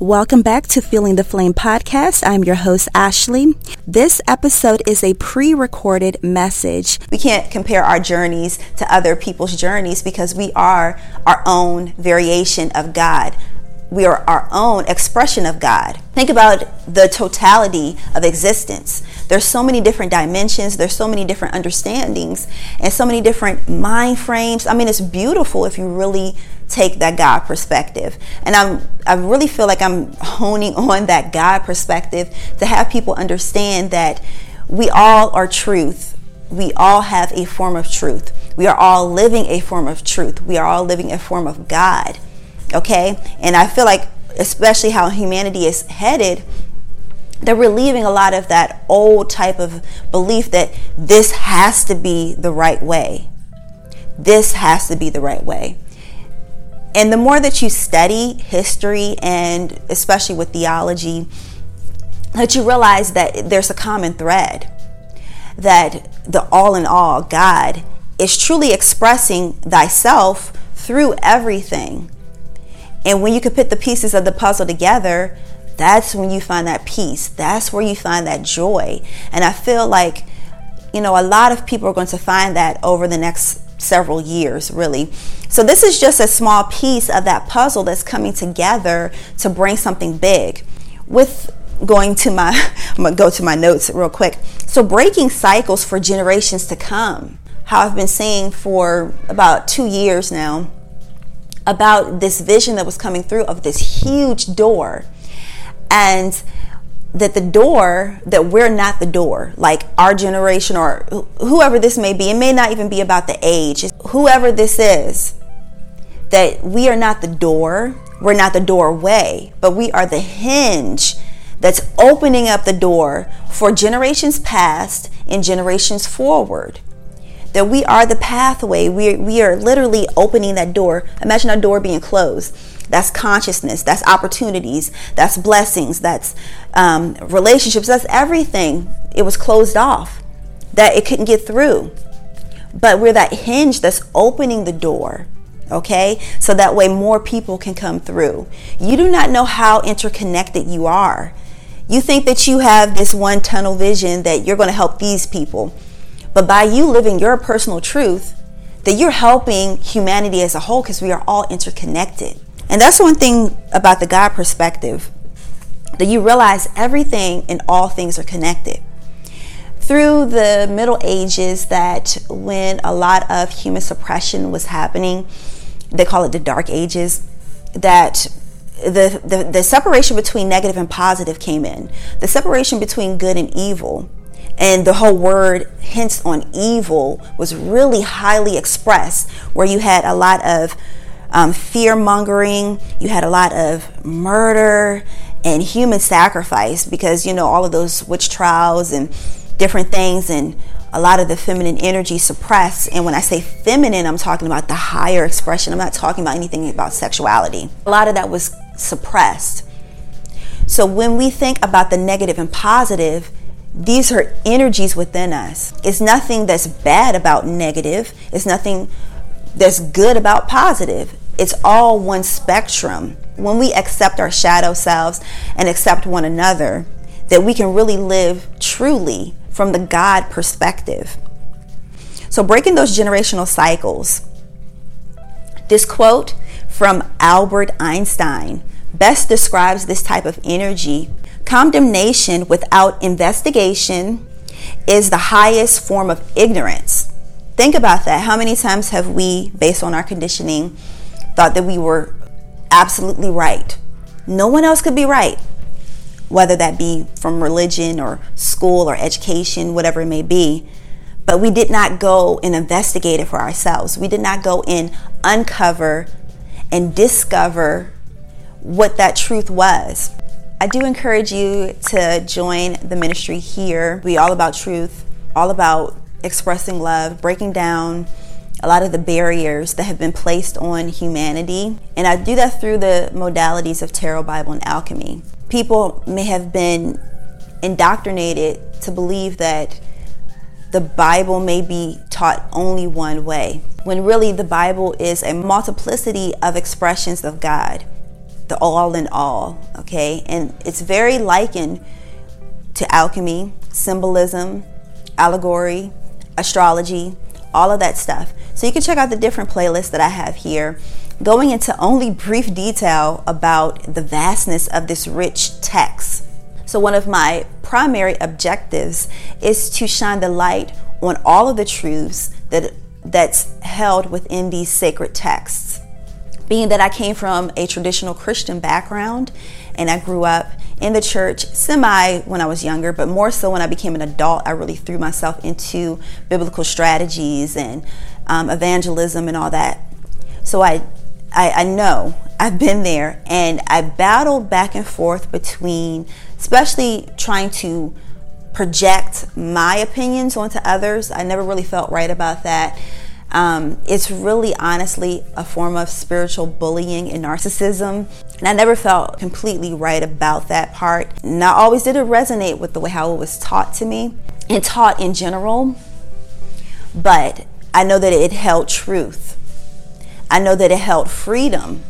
Welcome back to Feeling the Flame podcast. I'm your host, Ashley. This episode is a pre recorded message. We can't compare our journeys to other people's journeys because we are our own variation of God. We are our own expression of God. Think about the totality of existence. There's so many different dimensions, there's so many different understandings, and so many different mind frames. I mean, it's beautiful if you really take that God perspective. And I'm I really feel like I'm honing on that God perspective to have people understand that we all are truth. We all have a form of truth. We are all living a form of truth. We are all living a form of God. Okay? And I feel like especially how humanity is headed they're relieving a lot of that old type of belief that this has to be the right way. This has to be the right way. And the more that you study history and especially with theology, that you realize that there's a common thread. That the all in all, God, is truly expressing thyself through everything. And when you can put the pieces of the puzzle together, that's when you find that peace. That's where you find that joy. And I feel like, you know, a lot of people are going to find that over the next several years, really. So, this is just a small piece of that puzzle that's coming together to bring something big. With going to my, I'm gonna go to my notes real quick. So, breaking cycles for generations to come. How I've been saying for about two years now about this vision that was coming through of this huge door. And that the door that we're not the door. Like our generation or whoever this may be it may not even be about the age. Whoever this is that we are not the door. We're not the doorway but we are the hinge that's opening up the door for generations past and generations forward that we are the pathway we, we are literally opening that door imagine a door being closed that's consciousness. That's opportunities. That's blessings. That's um, relationships. That's everything. It was closed off, that it couldn't get through. But we're that hinge that's opening the door, okay? So that way more people can come through. You do not know how interconnected you are. You think that you have this one tunnel vision that you're going to help these people. But by you living your personal truth, that you're helping humanity as a whole because we are all interconnected. And that's one thing about the God perspective that you realize everything and all things are connected. Through the Middle Ages, that when a lot of human suppression was happening, they call it the Dark Ages, that the, the, the separation between negative and positive came in. The separation between good and evil and the whole word hints on evil was really highly expressed where you had a lot of um, fear mongering, you had a lot of murder and human sacrifice because, you know, all of those witch trials and different things and a lot of the feminine energy suppressed. And when I say feminine, I'm talking about the higher expression. I'm not talking about anything about sexuality. A lot of that was suppressed. So when we think about the negative and positive, these are energies within us. It's nothing that's bad about negative. It's nothing that's good about positive. It's all one spectrum. When we accept our shadow selves and accept one another, that we can really live truly from the God perspective. So, breaking those generational cycles. This quote from Albert Einstein best describes this type of energy. Condemnation without investigation is the highest form of ignorance. Think about that. How many times have we, based on our conditioning, thought that we were absolutely right? No one else could be right, whether that be from religion or school or education, whatever it may be. But we did not go and investigate it for ourselves. We did not go and uncover and discover what that truth was. I do encourage you to join the ministry here. We all about truth, all about expressing love, breaking down a lot of the barriers that have been placed on humanity. And I do that through the modalities of tarot, Bible, and alchemy. People may have been indoctrinated to believe that the Bible may be taught only one way, when really the Bible is a multiplicity of expressions of God. The all in all, okay? And it's very likened to alchemy, symbolism, allegory, astrology, all of that stuff. So you can check out the different playlists that I have here, going into only brief detail about the vastness of this rich text. So, one of my primary objectives is to shine the light on all of the truths that that's held within these sacred texts. Being that I came from a traditional Christian background and I grew up in the church semi when I was younger, but more so when I became an adult, I really threw myself into biblical strategies and um, evangelism and all that. So I, I, I know I've been there and I battled back and forth between, especially trying to project my opinions onto others. I never really felt right about that. Um, it's really honestly a form of spiritual bullying and narcissism. And I never felt completely right about that part. Not always did it resonate with the way how it was taught to me and taught in general. But I know that it held truth. I know that it held freedom.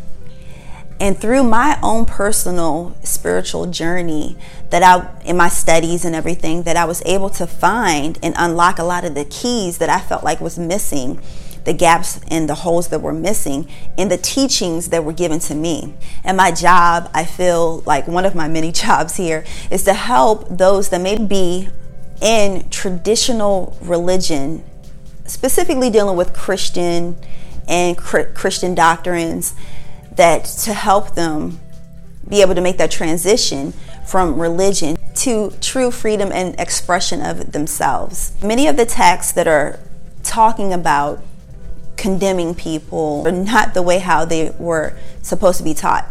And through my own personal spiritual journey, that I, in my studies and everything, that I was able to find and unlock a lot of the keys that I felt like was missing, the gaps and the holes that were missing in the teachings that were given to me. And my job, I feel like one of my many jobs here, is to help those that may be in traditional religion, specifically dealing with Christian and Christian doctrines that to help them be able to make that transition from religion to true freedom and expression of themselves. Many of the texts that are talking about condemning people are not the way how they were supposed to be taught.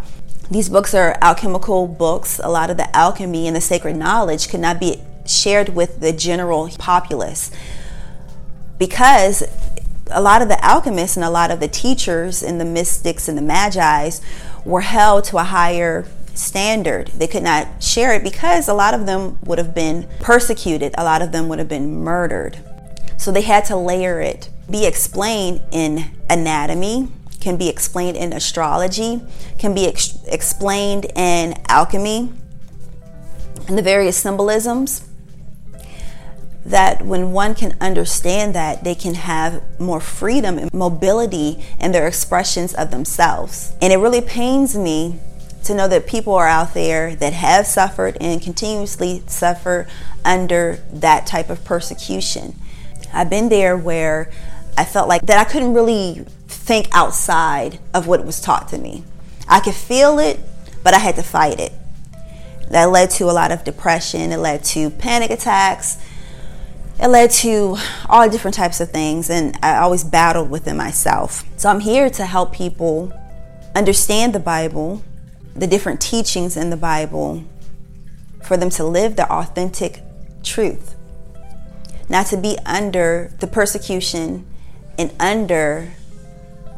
These books are alchemical books. A lot of the alchemy and the sacred knowledge could not be shared with the general populace because a lot of the alchemists and a lot of the teachers and the mystics and the magi's were held to a higher standard. They could not share it because a lot of them would have been persecuted, a lot of them would have been murdered. So they had to layer it, be explained in anatomy, can be explained in astrology, can be ex- explained in alchemy, and the various symbolisms that when one can understand that, they can have more freedom and mobility in their expressions of themselves. And it really pains me to know that people are out there that have suffered and continuously suffer under that type of persecution. I've been there where I felt like that I couldn't really think outside of what was taught to me. I could feel it, but I had to fight it. That led to a lot of depression, it led to panic attacks, it led to all different types of things, and I always battled within myself. So I'm here to help people understand the Bible, the different teachings in the Bible, for them to live the authentic truth, not to be under the persecution and under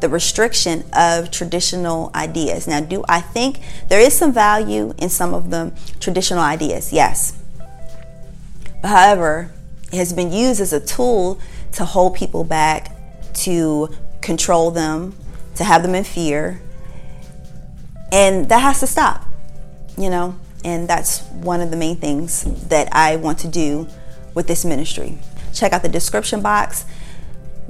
the restriction of traditional ideas. Now, do I think there is some value in some of the traditional ideas? Yes. However, has been used as a tool to hold people back, to control them, to have them in fear. And that has to stop, you know? And that's one of the main things that I want to do with this ministry. Check out the description box.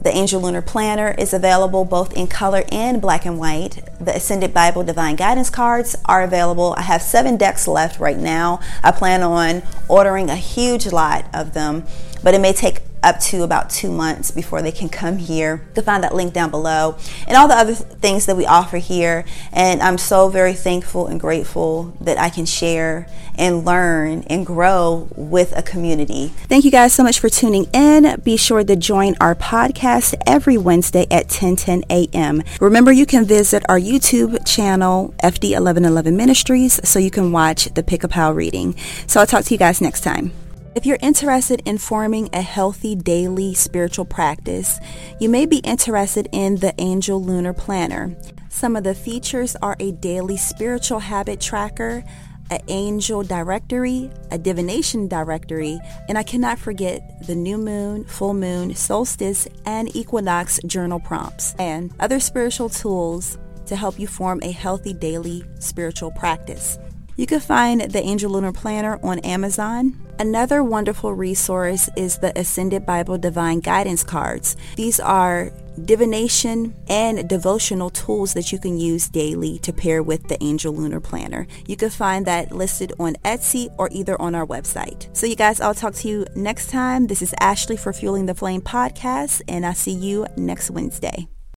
The Angel Lunar Planner is available both in color and black and white. The Ascended Bible Divine Guidance cards are available. I have seven decks left right now. I plan on ordering a huge lot of them but it may take up to about two months before they can come here. You can find that link down below and all the other things that we offer here. And I'm so very thankful and grateful that I can share and learn and grow with a community. Thank you guys so much for tuning in. Be sure to join our podcast every Wednesday at 10 10 a.m. Remember, you can visit our YouTube channel, FD1111 Ministries, so you can watch the Pick a Pile reading. So I'll talk to you guys next time. If you're interested in forming a healthy daily spiritual practice, you may be interested in the Angel Lunar Planner. Some of the features are a daily spiritual habit tracker, an angel directory, a divination directory, and I cannot forget the new moon, full moon, solstice, and equinox journal prompts, and other spiritual tools to help you form a healthy daily spiritual practice. You can find the Angel Lunar Planner on Amazon. Another wonderful resource is the Ascended Bible Divine Guidance Cards. These are divination and devotional tools that you can use daily to pair with the Angel Lunar Planner. You can find that listed on Etsy or either on our website. So, you guys, I'll talk to you next time. This is Ashley for Fueling the Flame podcast, and I'll see you next Wednesday.